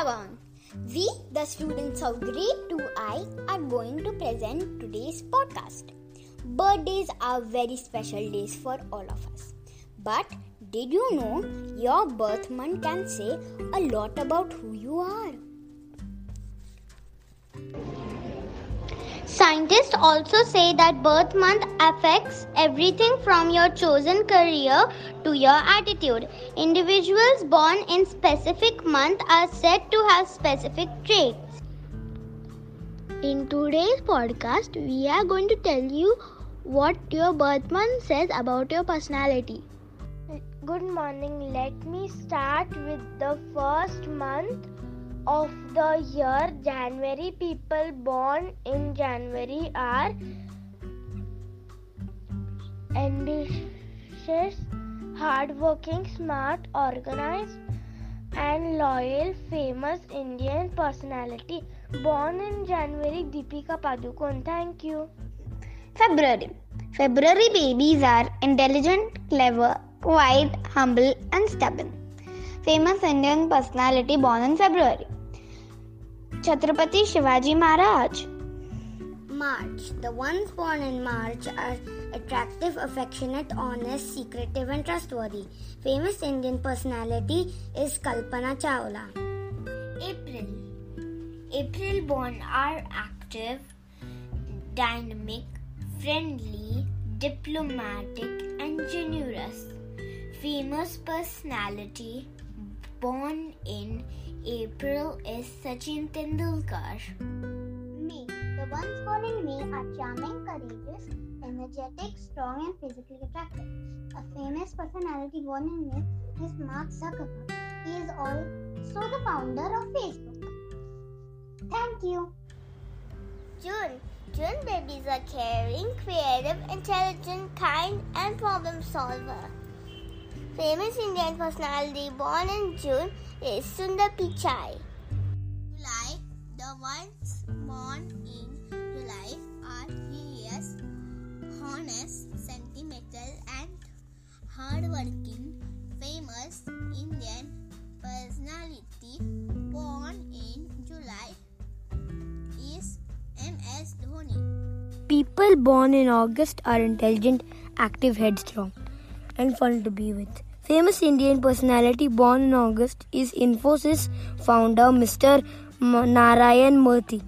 We, the students of grade 2I, are going to present today's podcast. Birthdays are very special days for all of us. But did you know your birth month can say a lot about who you are? Scientists also say that birth month affects everything from your chosen career to your attitude. Individuals born in specific month are said to have specific traits. In today's podcast, we are going to tell you what your birth month says about your personality. Good morning. Let me start with the first month of the year January. People born in January are ambitious, hardworking, smart, organized, and loyal. Famous Indian personality. Born in January, Deepika Padukone. Thank you. February. February babies are intelligent, clever, quiet, humble, and stubborn. Famous Indian personality born in February. Chhatrapati Shivaji Maharaj. March. The ones born in March are attractive, affectionate, honest, secretive, and trustworthy. Famous Indian personality is Kalpana Chawla. April. April born are active, dynamic, friendly, diplomatic, and generous. Famous personality born in April is Sachin Tendulkar. May. The ones born in May are charming, courageous, energetic, strong, and physically attractive. A famous personality born in May is Mark Zuckerberg. He is also the founder of Facebook. Thank you. June. June babies are caring, creative, intelligent, kind, and problem solver. Famous Indian personality born in June is Sundar Pichai. July. The ones born in July are curious, honest, sentimental, and hardworking. Famous Indian personality born in July is M.S. Dhoni. People born in August are intelligent, active, headstrong, and fun to be with. Famous Indian personality born in August is Infosys founder Mr. Narayan Murthy.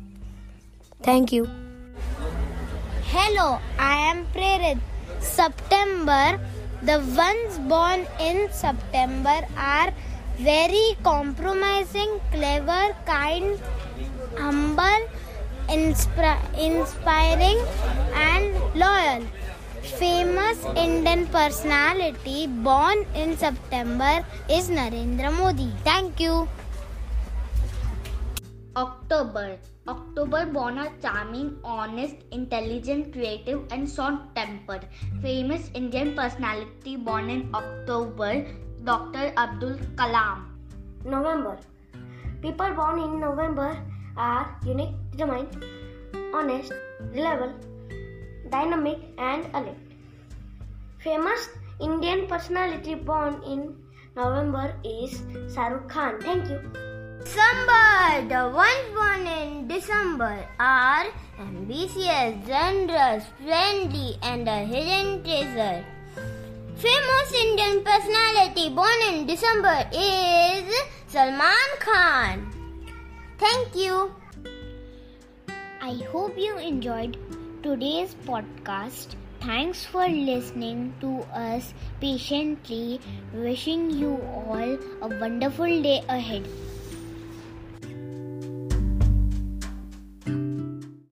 Thank you. Hello, I am Prerit. September. The ones born in September are very compromising, clever, kind, humble, inspira- inspiring, and loyal. Famous Indian personality born in September is Narendra Modi. Thank you. October. October born are charming, honest, intelligent, creative, and short tempered. Famous Indian personality born in October, Dr. Abdul Kalam. November. People born in November are unique, determined, honest, reliable, dynamic, and alert. Famous Indian personality born in November is Shahrukh Khan. Thank you. December. The ones born in December are ambitious, generous, friendly, and a hidden treasure. Famous Indian personality born in December is Salman Khan. Thank you. I hope you enjoyed today's podcast. Thanks for listening to us patiently. Wishing you all a wonderful day ahead.